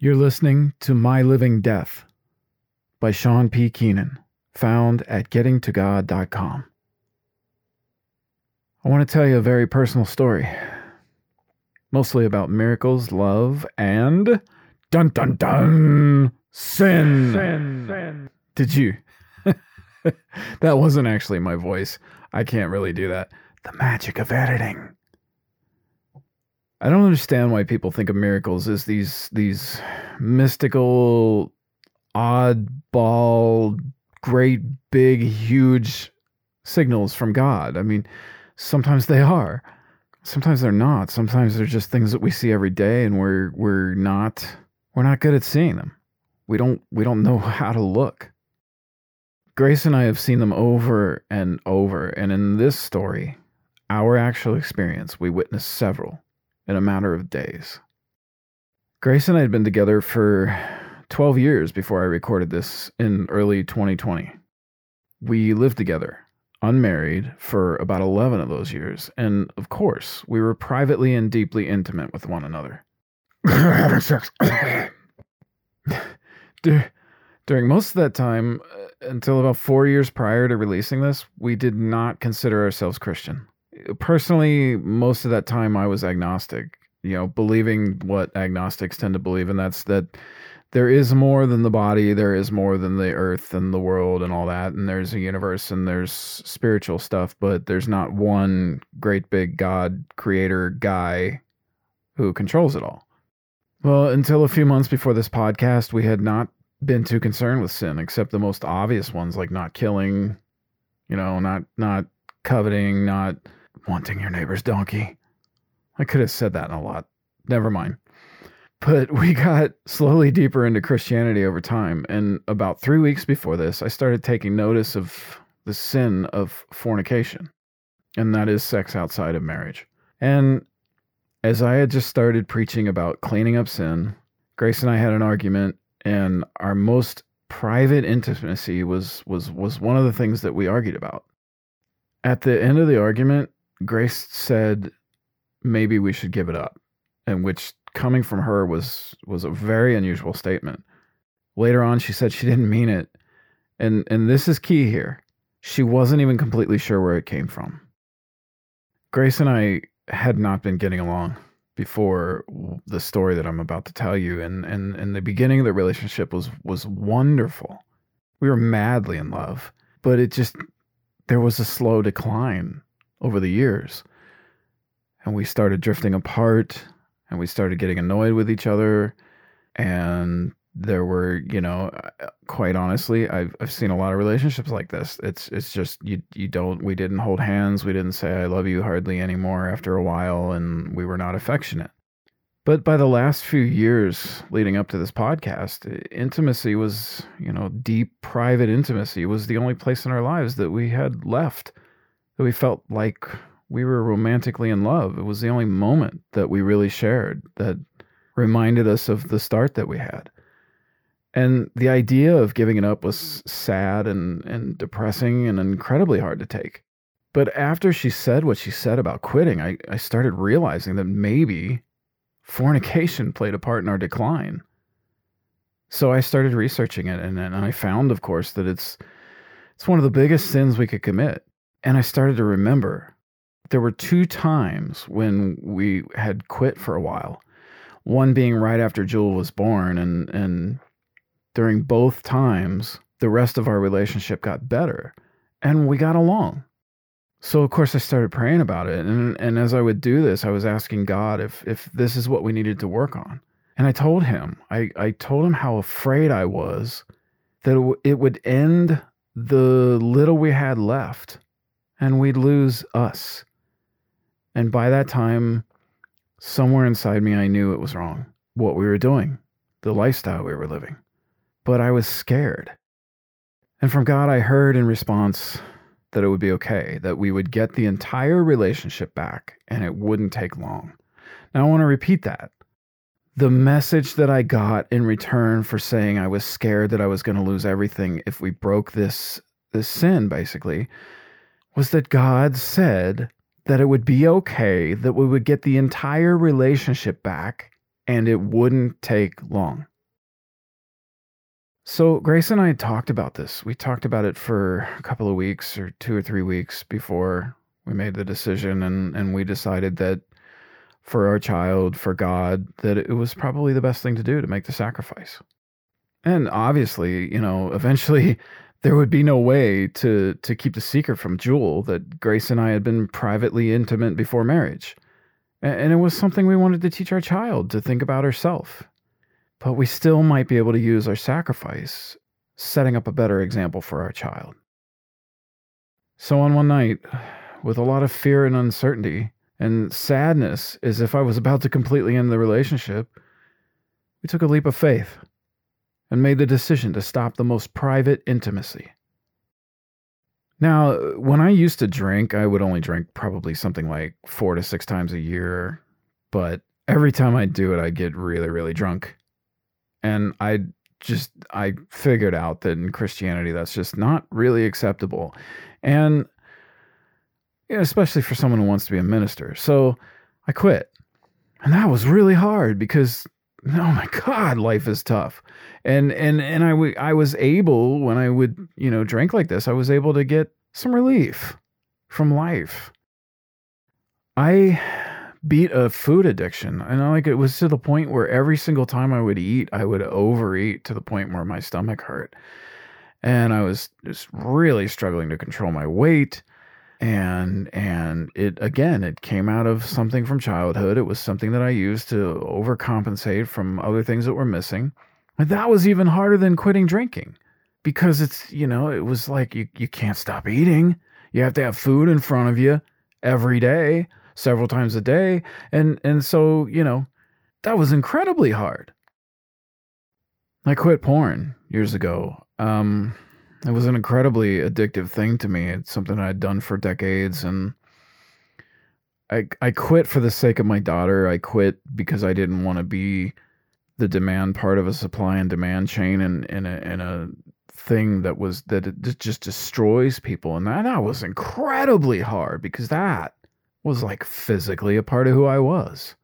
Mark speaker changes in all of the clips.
Speaker 1: You're listening to My Living Death by Sean P. Keenan, found at gettingtogod.com. I want to tell you a very personal story, mostly about miracles, love, and dun dun dun sin. sin. sin. Did you? that wasn't actually my voice. I can't really do that. The magic of editing. I don't understand why people think of miracles as these these mystical, oddball, great, big, huge signals from God. I mean, sometimes they are, sometimes they're not. Sometimes they're just things that we see every day, and we're we're not we're not good at seeing them. We don't we don't know how to look. Grace and I have seen them over and over, and in this story, our actual experience, we witnessed several in a matter of days. Grace and I had been together for 12 years before I recorded this in early 2020. We lived together, unmarried, for about 11 of those years, and of course, we were privately and deeply intimate with one another. Having sex. During most of that time, uh, until about four years prior to releasing this, we did not consider ourselves Christian personally, most of that time I was agnostic, you know, believing what agnostics tend to believe, and that's that there is more than the body, there is more than the earth and the world and all that, and there's a universe and there's spiritual stuff, but there's not one great big God creator guy who controls it all. Well, until a few months before this podcast, we had not been too concerned with sin, except the most obvious ones like not killing, you know, not not coveting, not wanting your neighbor's donkey. I could have said that in a lot. Never mind. But we got slowly deeper into Christianity over time. And about three weeks before this, I started taking notice of the sin of fornication, and that is sex outside of marriage. And as I had just started preaching about cleaning up sin, Grace and I had an argument, and our most private intimacy was was was one of the things that we argued about. At the end of the argument, Grace said maybe we should give it up, and which coming from her was was a very unusual statement. Later on, she said she didn't mean it, and and this is key here. She wasn't even completely sure where it came from. Grace and I had not been getting along before the story that I'm about to tell you, and and and the beginning of the relationship was was wonderful. We were madly in love, but it just there was a slow decline over the years. And we started drifting apart and we started getting annoyed with each other. And there were, you know, uh, quite honestly, I've I've seen a lot of relationships like this. It's it's just you you don't we didn't hold hands, we didn't say I love you hardly anymore after a while and we were not affectionate. But by the last few years leading up to this podcast, intimacy was, you know, deep private intimacy was the only place in our lives that we had left that we felt like we were romantically in love. It was the only moment that we really shared that reminded us of the start that we had. And the idea of giving it up was sad and, and depressing and incredibly hard to take. But after she said what she said about quitting, I, I started realizing that maybe fornication played a part in our decline. So I started researching it and, and I found, of course, that it's it's one of the biggest sins we could commit. And I started to remember there were two times when we had quit for a while. One being right after Jewel was born, and, and during both times, the rest of our relationship got better and we got along. So of course I started praying about it, and and as I would do this, I was asking God if if this is what we needed to work on. And I told him, I I told him how afraid I was that it, it would end the little we had left and we'd lose us. And by that time, somewhere inside me, I knew it was wrong, what we were doing, the lifestyle we were living. But I was scared. And from God, I heard in response that it would be okay, that we would get the entire relationship back and it wouldn't take long. Now, I want to repeat that. The message that I got in return for saying I was scared that I was going to lose everything if we broke this this sin basically was that God said that it would be okay, that we would get the entire relationship back, and it wouldn't take long. So Grace and I talked about this. We talked about it for a couple of weeks or two or three weeks before we made the decision and and we decided that for our child, for God, that it was probably the best thing to do to make the sacrifice. And obviously, you know, eventually there would be no way to to keep the secret from Jewel that Grace and I had been privately intimate before marriage. And it was something we wanted to teach our child to think about herself but we still might be able to use our sacrifice, setting up a better example for our child. So, on one night, with a lot of fear and uncertainty, and sadness as if I was about to completely end the relationship, we took a leap of faith and made the decision to stop the most private intimacy. Now, when I used to drink, I would only drink probably something like four to six times a year, but every time I do it, I get really, really drunk and I just I figured out that in Christianity that's just not really acceptable, and you know, especially for someone who wants to be a minister. So I quit, and that was really hard because oh my god, life is tough, and and and I, w- I was able when I would you know drink like this, I was able to get some relief from life. I beat a food addiction. And I, like it was to the point where every single time I would eat, I would overeat to the point where my stomach hurt. And I was just really struggling to control my weight. And and it again, it came out of something from childhood. It was something that I used to overcompensate from other things that were missing. And that was even harder than quitting drinking. Because it's, you know, it was like you, you can't stop eating. You have to have food in front of you every day several times a day. And and so, you know, that was incredibly hard. I quit porn years ago. Um, it was an incredibly addictive thing to me. It's something I'd done for decades and I I quit for the sake of my daughter. I quit because I didn't want to be the demand part of a supply and demand chain and in, a in a thing that was that it just destroys people and that, that was incredibly hard because that was like physically a part of who I was.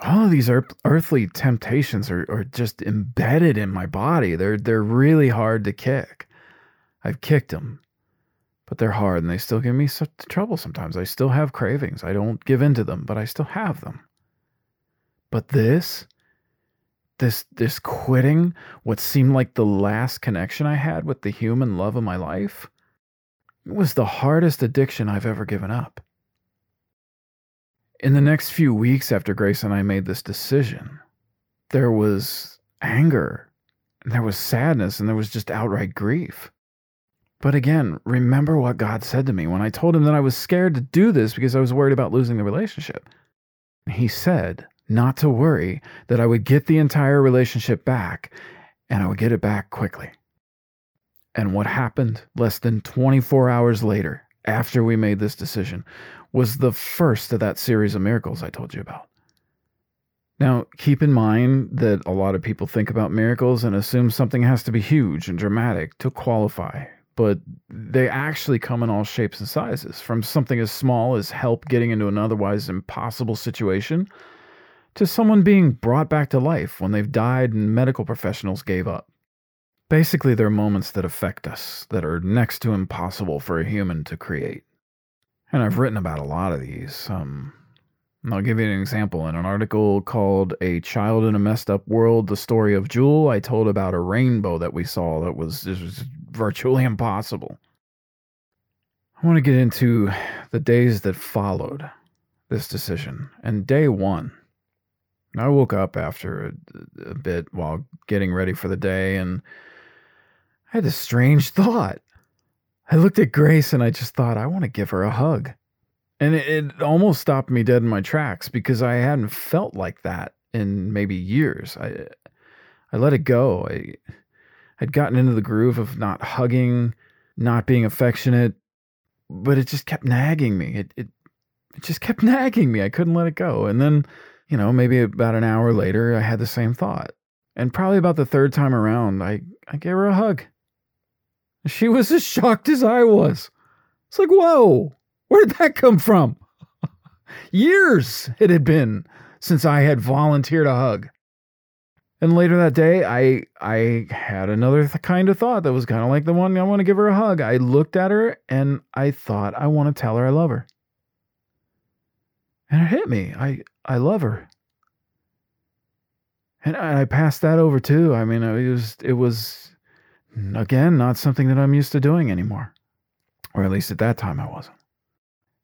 Speaker 1: All of these earthly temptations are, are just embedded in my body. They're they're really hard to kick. I've kicked them, but they're hard and they still give me such trouble sometimes. I still have cravings. I don't give in to them, but I still have them. But this, this this quitting what seemed like the last connection I had with the human love of my life, it was the hardest addiction I've ever given up. In the next few weeks after Grace and I made this decision, there was anger, and there was sadness, and there was just outright grief. But again, remember what God said to me when I told him that I was scared to do this because I was worried about losing the relationship. He said not to worry, that I would get the entire relationship back and I would get it back quickly. And what happened less than 24 hours later, after we made this decision, was the first of that series of miracles I told you about. Now, keep in mind that a lot of people think about miracles and assume something has to be huge and dramatic to qualify, but they actually come in all shapes and sizes, from something as small as help getting into an otherwise impossible situation to someone being brought back to life when they've died and medical professionals gave up. Basically, they're moments that affect us that are next to impossible for a human to create. And I've written about a lot of these. Um, I'll give you an example. In an article called A Child in a Messed Up World The Story of Jewel, I told about a rainbow that we saw that was, was virtually impossible. I want to get into the days that followed this decision. And day one, I woke up after a, a bit while getting ready for the day and I had this strange thought. I looked at Grace and I just thought, I want to give her a hug. And it, it, almost stopped me dead in my tracks because I hadn't felt like that in maybe years. I I let it go. I had gotten into the groove of not hugging, not being affectionate, but it just kept nagging me. It it it just kept nagging me. I couldn't let it go. And then, you know, maybe about an hour later, I had the same thought. And probably about the third time around, I, I gave her a hug. She was as shocked as I was. It's like, whoa, where did that come from? Years it had been since I had volunteered a hug. And later that day, I I had another th- kind of thought that was kind of like the one I want to give her a hug. I looked at her and I thought I want to tell her I love her. And it hit me. I I love her. And I, I passed that over too. I mean, it was it was Mm, again not something that I'm used to doing anymore. Or at least at that time I wasn't.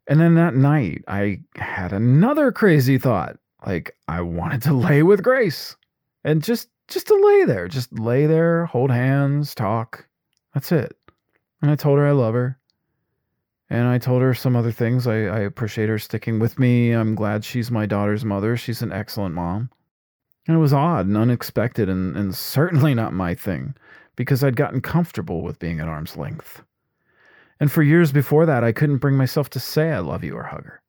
Speaker 1: And then that night, I had another crazy thought. Like I wanted to lay with Grace and just just to lay there, just lay there, hold hands, talk. That's it. And I told her I love her. And I told her some other things. I, I appreciate her sticking with me. I'm glad she's my daughter's mother. She's an excellent mom. And it was odd and unexpected and, and certainly not my thing because I'd gotten comfortable with being at arm's length. And for years before that, I couldn't bring myself to say I love you or hug her.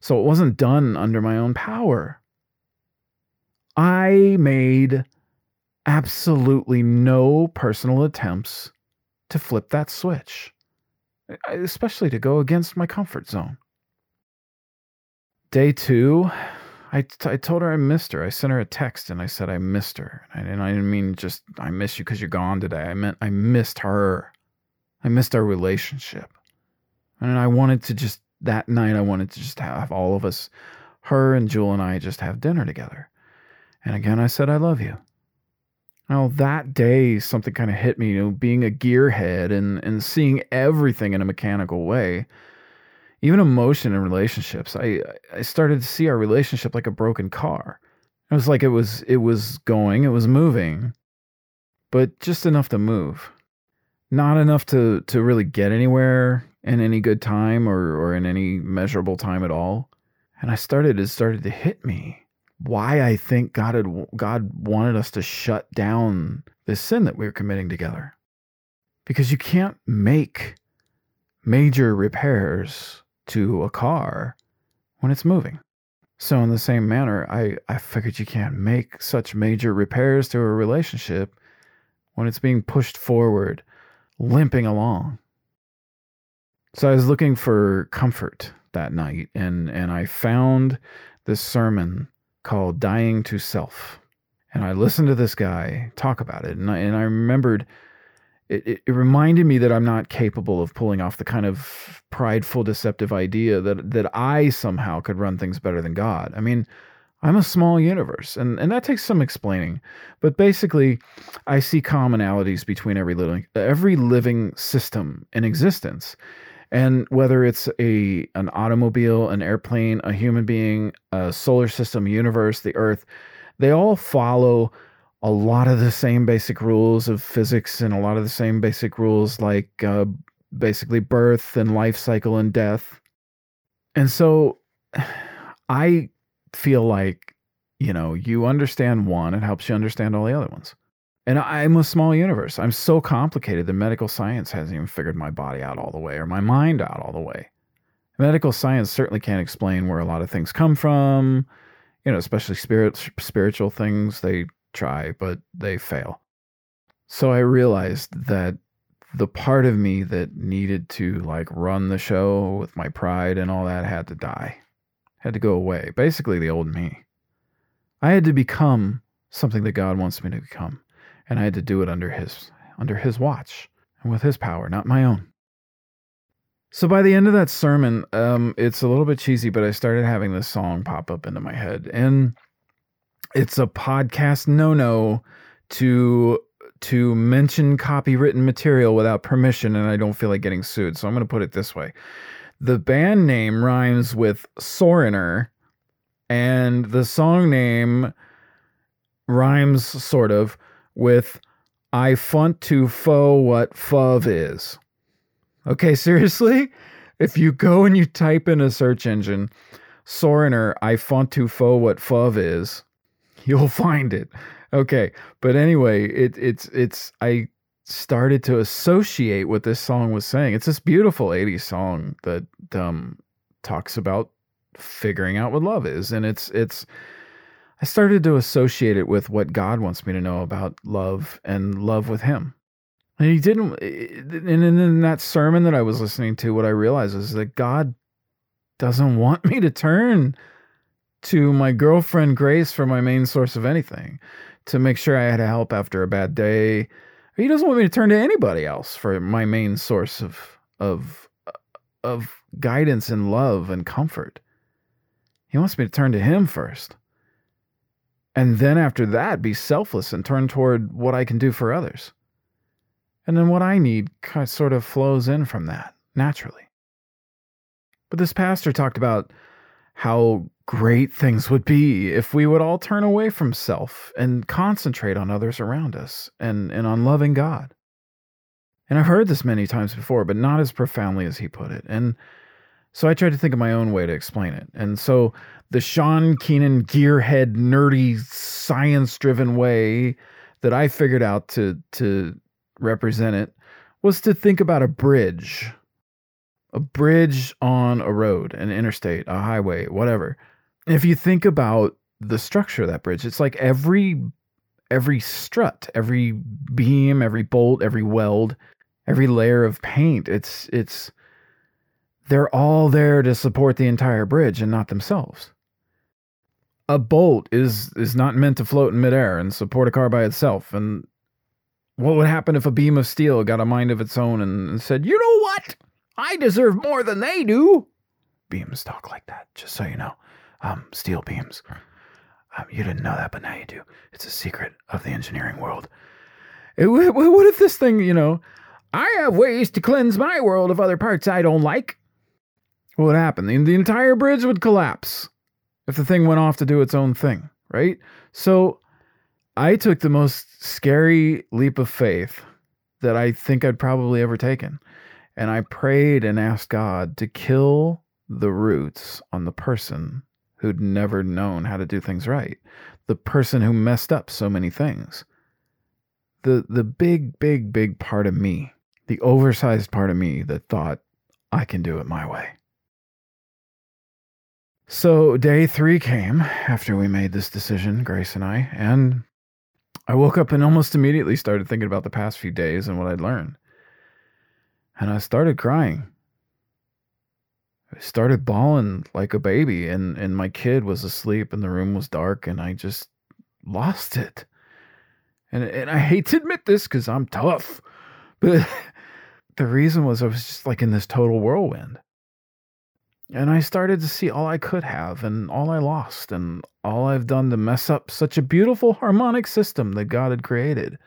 Speaker 1: So it wasn't done under my own power. I made absolutely no personal attempts to flip that switch, especially to go against my comfort zone. Day two, I, t- I told her I missed her. I sent her a text and I said I missed her. And I didn't mean just I miss you because you're gone today. I meant I missed her. I missed our relationship. And I wanted to just, that night, I wanted to just have all of us, her and Jewel and I, just have dinner together. And again, I said, I love you. Now, that day, something kind of hit me, you know, being a gearhead and, and seeing everything in a mechanical way, even emotion in relationships. I, I started to see our relationship like a broken car. It was like it was it was going, it was moving, but just enough to move not enough to to really get anywhere in any good time or or in any measurable time at all. And I started it started to hit me why I think God had God wanted us to shut down this sin that we were committing together. Because you can't make major repairs to a car when it's moving. So in the same manner, I, I figured you can't make such major repairs to a relationship when it's being pushed forward limping along. So I was looking for comfort that night and and I found this sermon called Dying to Self. And I listened to this guy talk about it and I, and I remembered it, it, it reminded me that I'm not capable of pulling off the kind of prideful, deceptive idea that that I somehow could run things better than God. I mean, I'm a small universe, and, and that takes some explaining. But basically, I see commonalities between every living every living system in existence. And whether it's a an automobile, an airplane, a human being, a solar system, universe, the Earth, they all follow a lot of the same basic rules of physics and a lot of the same basic rules like uh, basically birth and life cycle and death. And so I feel like, you know, you understand one, it helps you understand all the other ones. And I'm a small universe. I'm so complicated that medical science hasn't even figured my body out all the way or my mind out all the way. Medical science certainly can't explain where a lot of things come from, you know, especially spirit, spiritual things. They try, but they fail. So I realized that the part of me that needed to like run the show with my pride and all that had to die had to go away. Basically, the old me. I had to become something that God wants me to become, and I had to do it under His under His watch and with His power, not my own. So by the end of that sermon, um, it's a little bit cheesy, but I started having this song pop up into my head, and it's a podcast no-no to to mention copywritten material without permission, and I don't feel like getting sued. So I'm going to put it this way: the band name rhymes with Soreigner, and the song name rhymes sort of with I font to fo what fuv is. Okay, seriously? If you go and you type in a search engine, Soreigner, I font to fo what fuv is, you'll find it. Okay, but anyway, it, it's it's I started to associate what this song was saying. It's this beautiful 80s song that um, talks about figuring out what love is. And it's, it's, I started to associate it with what God wants me to know about love and love with Him. And He didn't, and in that sermon that I was listening to, what I realized is that God doesn't want me to turn to my girlfriend Grace for my main source of anything to make sure I had help after a bad day. He doesn't want me to turn to anybody else for my main source of of uh, of guidance and love and comfort. He wants me to turn to him first. And then after that, be selfless and turn toward what I can do for others. And then what I need kind of sort of flows in from that naturally. But this pastor talked about how great things would be if we would all turn away from self and concentrate on others around us and, and on loving God. And I've heard this many times before, but not as profoundly as he put it. And so I tried to think of my own way to explain it. And so the Sean Keenan gearhead nerdy science driven way that I figured out to to represent it was to think about a bridge. A bridge on a road, an interstate, a highway, whatever. If you think about the structure of that bridge, it's like every every strut, every beam, every bolt, every weld, every layer of paint, it's it's they're all there to support the entire bridge and not themselves. A bolt is is not meant to float in midair and support a car by itself. And what would happen if a beam of steel got a mind of its own and, and said, "You know what? I deserve more than they do." Beams talk like that, just so you know. Um, steel beams. Um, you didn't know that, but now you do. It's a secret of the engineering world. It, what if this thing, you know, I have ways to cleanse my world of other parts I don't like? what would happen? The, the entire bridge would collapse if the thing went off to do its own thing, right? So I took the most scary leap of faith that I think I'd probably ever taken. And I prayed and asked God to kill the roots on the person who'd never known how to do things right, the person who messed up so many things. The, the big, big, big part of me, the oversized part of me that thought, I can do it my way. So day three came after we made this decision, Grace and I, and I woke up and almost immediately started thinking about the past few days and what I'd learned. And I started crying. Started bawling like a baby, and, and my kid was asleep and the room was dark, and I just lost it. And, and I hate to admit this because I'm tough, but the reason was I was just like in this total whirlwind. And I started to see all I could have and all I lost and all I've done to mess up such a beautiful harmonic system that God had created.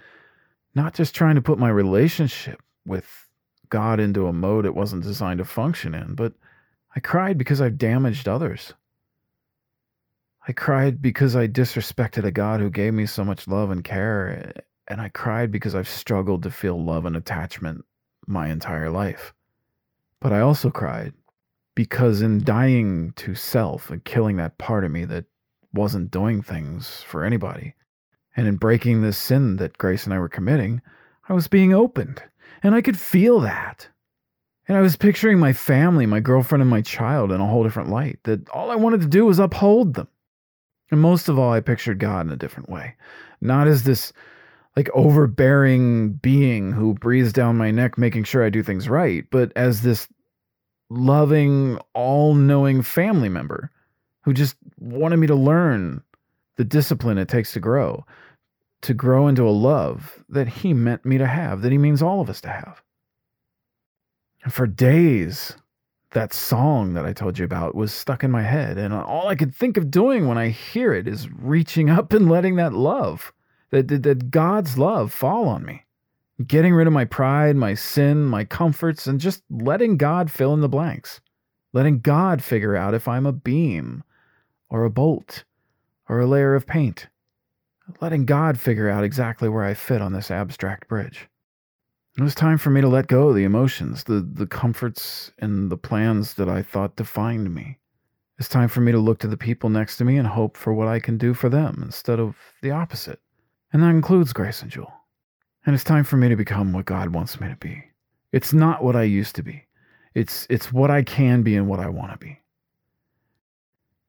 Speaker 1: Not just trying to put my relationship with God into a mode it wasn't designed to function in, but I cried because I've damaged others. I cried because I disrespected a God who gave me so much love and care, and I cried because I've struggled to feel love and attachment my entire life. But I also cried because in dying to self and killing that part of me that wasn't doing things for anybody, and in breaking this sin that Grace and I were committing, I was being opened, and I could feel that. And I was picturing my family, my girlfriend, and my child in a whole different light, that all I wanted to do was uphold them. And most of all, I pictured God in a different way. Not as this like overbearing being who breathes down my neck, making sure I do things right, but as this loving, all knowing family member who just wanted me to learn the discipline it takes to grow, to grow into a love that he meant me to have, that he means all of us to have. And for days, that song that I told you about was stuck in my head. And all I could think of doing when I hear it is reaching up and letting that love, that, that, that God's love fall on me getting rid of my pride, my sin, my comforts, and just letting God fill in the blanks. Letting God figure out if I'm a beam or a bolt or a layer of paint. Letting God figure out exactly where I fit on this abstract bridge. It was time for me to let go of the emotions, the, the comforts, and the plans that I thought defined me. It's time for me to look to the people next to me and hope for what I can do for them instead of the opposite. And that includes Grace and Jewel. And it's time for me to become what God wants me to be. It's not what I used to be. It's it's what I can be and what I want to be.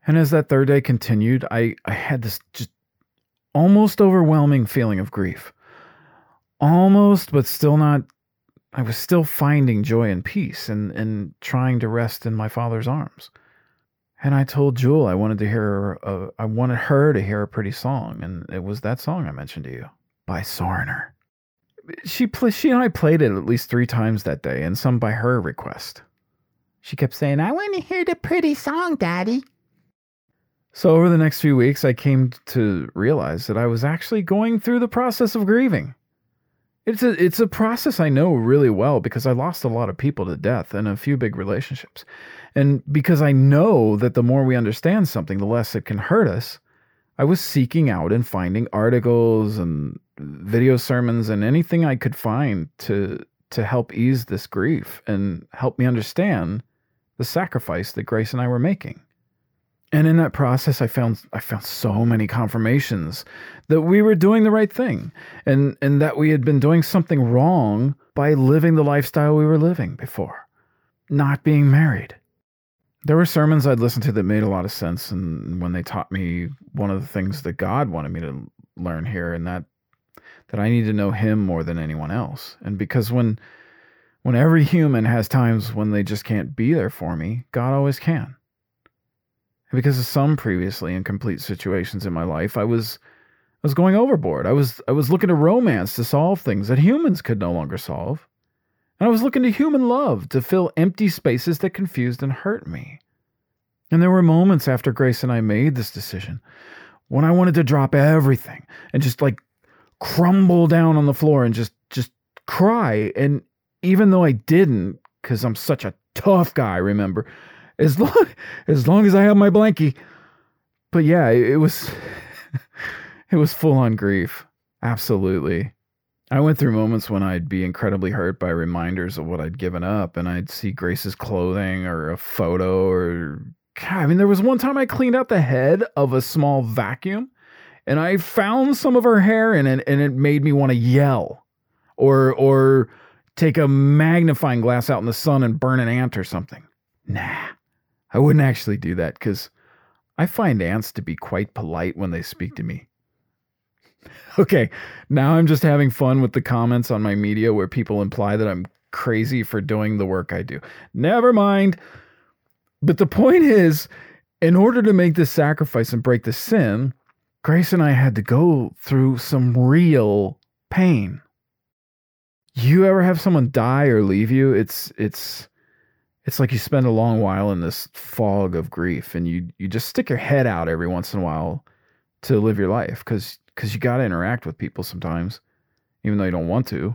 Speaker 1: And as that third day continued, I, I had this just almost overwhelming feeling of grief. Almost, but still not I was still finding joy and peace and, and trying to rest in my father's arms. And I told Jewel I wanted to hear, a, uh, I wanted her to hear a pretty song, and it was that song I mentioned to you by Soreigner. She play, she and I played it at least three times that day, and some by her request. She kept saying, "I want to hear the pretty song, Daddy." So over the next few weeks, I came to realize that I was actually going through the process of grieving. It's a it's a process I know really well because I lost a lot of people to death and a few big relationships. And because I know that the more we understand something, the less it can hurt us, I was seeking out and finding articles and video sermons and anything I could find to to help ease this grief and help me understand the sacrifice that Grace and I were making. And in that process I found I found so many confirmations that we were doing the right thing and and that we had been doing something wrong by living the lifestyle we were living before, not being married. There were sermons I'd listened to that made a lot of sense, and when they taught me one of the things that God wanted me to learn here, and that that I need to know Him more than anyone else, and because when when every human has times when they just can't be there for me, God always can. Because of some previously incomplete situations in my life, I was I was going overboard. I was I was looking to romance to solve things that humans could no longer solve. And I was looking to human love to fill empty spaces that confused and hurt me. And there were moments after Grace and I made this decision when I wanted to drop everything and just like crumble down on the floor and just just cry and even though I didn't cuz I'm such a tough guy remember as long as long as I have my blankie. But yeah it, it was it was full on grief. Absolutely. I went through moments when I'd be incredibly hurt by reminders of what I'd given up, and I'd see Grace's clothing or a photo, or God, I mean, there was one time I cleaned out the head of a small vacuum, and I found some of her hair in it, and it made me want to yell, or or take a magnifying glass out in the sun and burn an ant or something. Nah, I wouldn't actually do that because I find ants to be quite polite when they speak to me. Okay, now I'm just having fun with the comments on my media where people imply that I'm crazy for doing the work I do. Never mind. But the point is, in order to make this sacrifice and break the sin, Grace and I had to go through some real pain. You ever have someone die or leave you? It's it's it's like you spend a long while in this fog of grief and you you just stick your head out every once in a while to live your life cuz because you got to interact with people sometimes, even though you don't want to.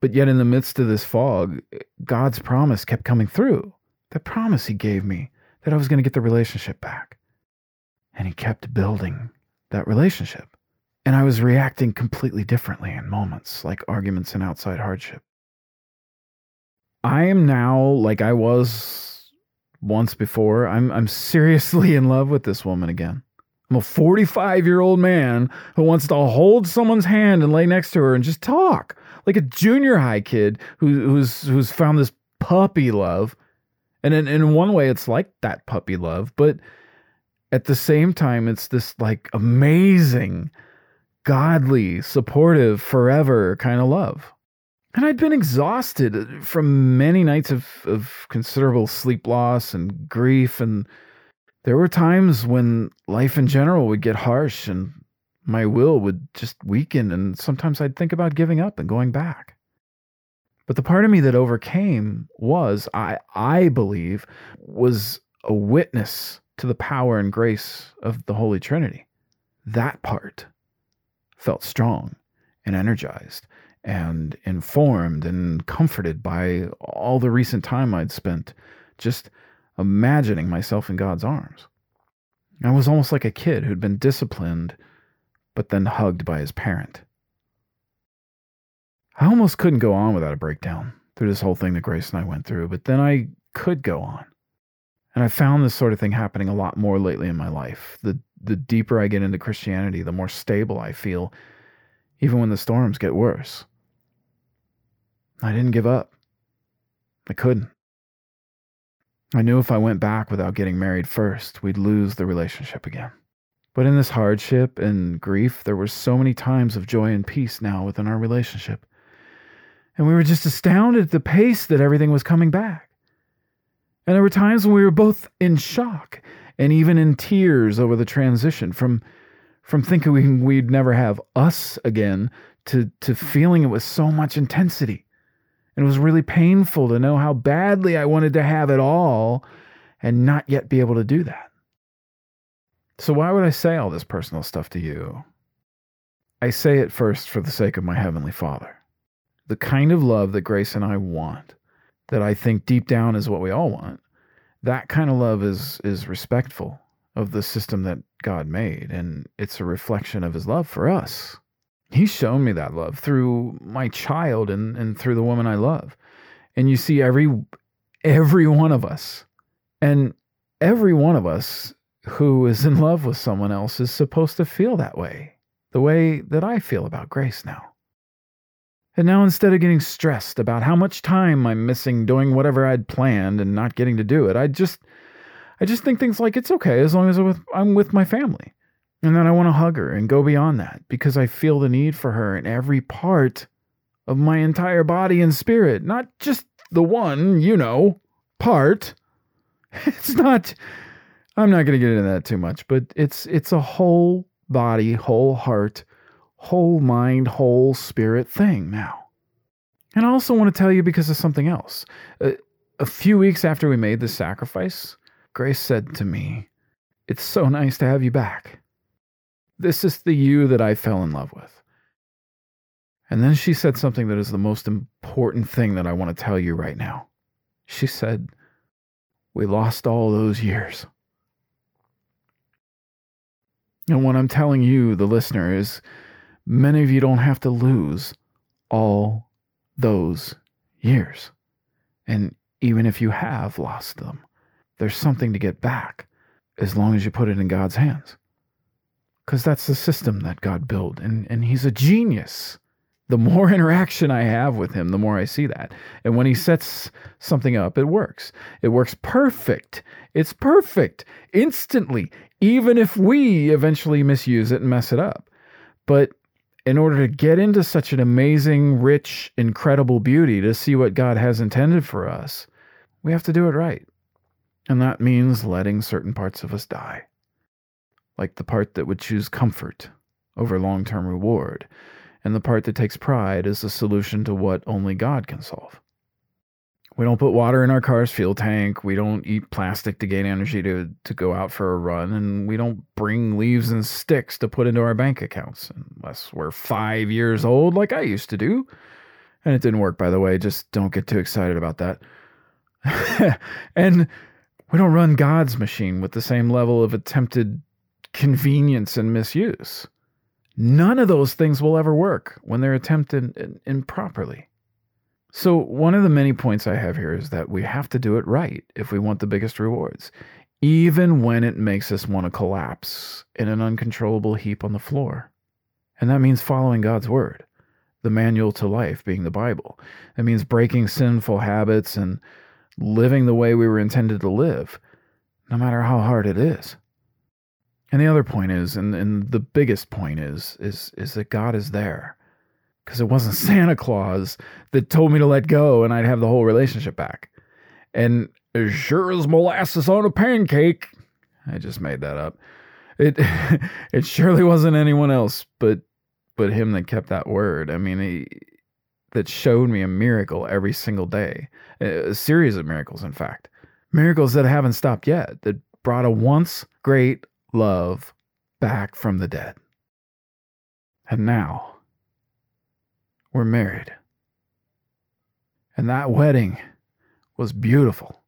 Speaker 1: But yet, in the midst of this fog, God's promise kept coming through. The promise He gave me that I was going to get the relationship back. And He kept building that relationship. And I was reacting completely differently in moments like arguments and outside hardship. I am now like I was once before. I'm I'm seriously in love with this woman again. I'm a 45 year old man who wants to hold someone's hand and lay next to her and just talk like a junior high kid who, who's who's found this puppy love. And in, in one way, it's like that puppy love, but at the same time, it's this like amazing, godly, supportive, forever kind of love. And I'd been exhausted from many nights of, of considerable sleep loss and grief and there were times when life in general would get harsh and my will would just weaken, and sometimes I'd think about giving up and going back. But the part of me that overcame was, I, I believe, was a witness to the power and grace of the Holy Trinity. That part felt strong and energized and informed and comforted by all the recent time I'd spent just imagining myself in God's arms. I was almost like a kid who'd been disciplined, but then hugged by his parent. I almost couldn't go on without a breakdown through this whole thing that Grace and I went through, but then I could go on. And I found this sort of thing happening a lot more lately in my life. The the deeper I get into Christianity, the more stable I feel, even when the storms get worse. I didn't give up. I couldn't. I knew if I went back without getting married first, we'd lose the relationship again. But in this hardship and grief, there were so many times of joy and peace now within our relationship. And we were just astounded at the pace that everything was coming back. And there were times when we were both in shock and even in tears over the transition from from thinking we'd never have us again to to feeling it with so much intensity. And it was really painful to know how badly I wanted to have it all and not yet be able to do that. So, why would I say all this personal stuff to you? I say it first for the sake of my Heavenly Father. The kind of love that Grace and I want, that I think deep down is what we all want, that kind of love is, is respectful of the system that God made, and it's a reflection of His love for us. He's shown me that love through my child and, and through the woman I love. And you see every every one of us. And every one of us who is in love with someone else is supposed to feel that way the way that I feel about Grace now. And now instead of getting stressed about how much time I'm missing doing whatever I'd planned and not getting to do it, I just I just think things like it's okay as long as I'm with, I'm with my family. And then I want to hug her and go beyond that because I feel the need for her in every part of my entire body and spirit, not just the one, you know, part. It's not I'm not going to get into that too much, but it's it's a whole body, whole heart, whole mind, whole spirit thing now. And I also want to tell you because of something else. A, a few weeks after we made this sacrifice, Grace said to me, It's so nice to have you back. This is the you that I fell in love with. And then she said something that is the most important thing that I want to tell you right now. She said, We lost all those years. And what I'm telling you, the listener, is many of you don't have to lose all those years. And even if you have lost them, there's something to get back as long as you put it in God's hands. Because that's the system that God built, and, and He's a genius. The more interaction I have with Him, the more I see that. And when He sets something up, it works. It works perfect. It's perfect instantly even if we eventually misuse it and mess it up. But in order to get into such an amazing, rich, incredible beauty, to see what God has intended for us, we have to do it right. And that means letting certain parts of us die, like the part that would choose comfort over long term reward, and the part that takes pride as the solution to what only God can solve. We don't put water in our car's fuel tank. We don't eat plastic to gain energy to, to go out for a run. And we don't bring leaves and sticks to put into our bank accounts unless we're five years old, like I used to do. And it didn't work, by the way. Just don't get too excited about that. and we don't run God's machine with the same level of attempted convenience and misuse. None of those things will ever work when they're attempted improperly. So, one of the many points I have here is that we have to do it right if we want the biggest rewards, even when it makes us want to collapse in an uncontrollable heap on the floor. And that means following God's word, the manual to life being the Bible. It means breaking sinful habits and living the way we were intended to live, no matter how hard it is. And the other point is, and, and the biggest point is, is, is that God is there because it wasn't Santa Claus that told me to let go and I'd have the whole relationship back. And as sure as molasses on a pancake, I just made that up. It it surely wasn't anyone else but but him that kept that word. I mean, he that showed me a miracle every single day, a series of miracles, in fact, miracles that haven't stopped yet. That brought a once great love back from the dead. And now we're married. And that wedding was beautiful.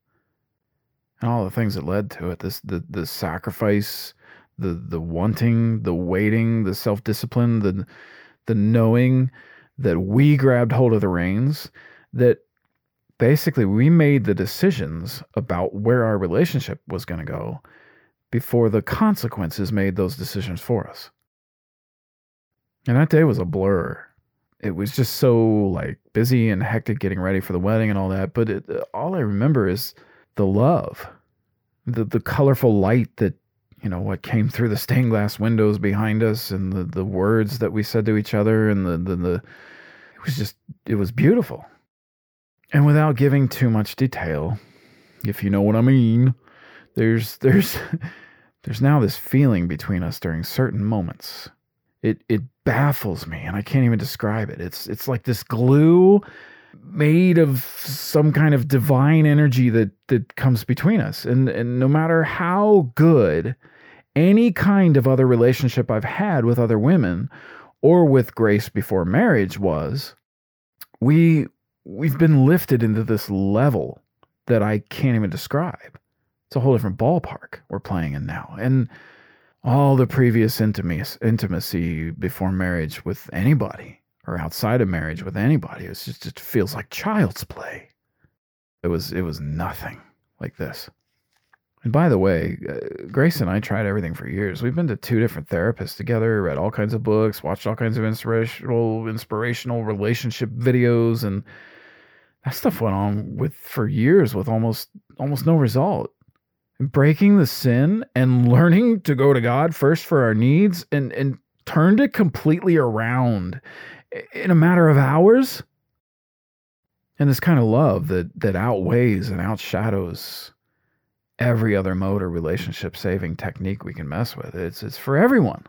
Speaker 1: And all the things that led to it, this the the sacrifice, the the wanting, the waiting, the self-discipline, the the knowing that we grabbed hold of the reins, that basically we made the decisions about where our relationship was going to go before the consequences made those decisions for us. And that day was a blur it was just so like busy and hectic getting ready for the wedding and all that. But it, uh, all I remember is the love, the the colorful light that you know what came through the stained glass windows behind us, and the the words that we said to each other, and the the, the it was just it was beautiful. And without giving too much detail, if you know what I mean, There's there's there's now this feeling between us during certain moments. It it baffles me and I can't even describe it. It's it's like this glue made of some kind of divine energy that that comes between us. And and no matter how good any kind of other relationship I've had with other women or with Grace before marriage was, we we've been lifted into this level that I can't even describe. It's a whole different ballpark we're playing in now. And all the previous intimacy, before marriage with anybody or outside of marriage with anybody, it just it feels like child's play. It was it was nothing like this. And by the way, uh, Grace and I tried everything for years. We've been to two different therapists together, read all kinds of books, watched all kinds of inspirational inspirational relationship videos, and that stuff went on with for years with almost almost no result. Breaking the sin and learning to go to God first for our needs and and turned it completely around in a matter of hours. And this kind of love that that outweighs and outshadows every other mode or relationship saving technique we can mess with. It's it's for everyone.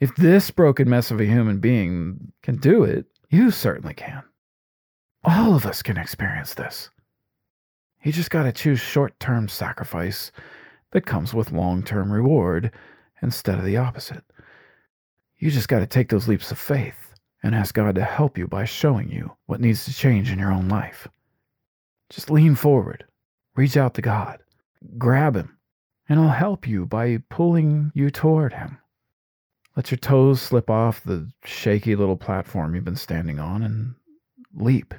Speaker 1: If this broken mess of a human being can do it, you certainly can. All of us can experience this. You just got to choose short term sacrifice that comes with long term reward instead of the opposite. You just got to take those leaps of faith and ask God to help you by showing you what needs to change in your own life. Just lean forward, reach out to God, grab him, and he'll help you by pulling you toward him. Let your toes slip off the shaky little platform you've been standing on and leap.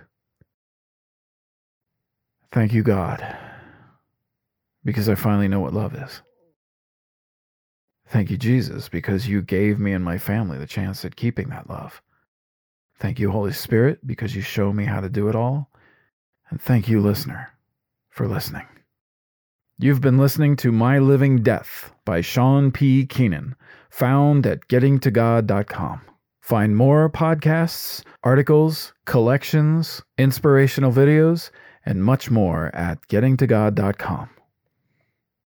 Speaker 1: Thank you, God, because I finally know what love is. Thank you, Jesus, because you gave me and my family the chance at keeping that love. Thank you, Holy Spirit, because you show me how to do it all. And thank you, listener, for listening. You've been listening to My Living Death by Sean P. Keenan, found at gettingtogod.com. Find more podcasts, articles, collections, inspirational videos, and much more at gettingtogod.com.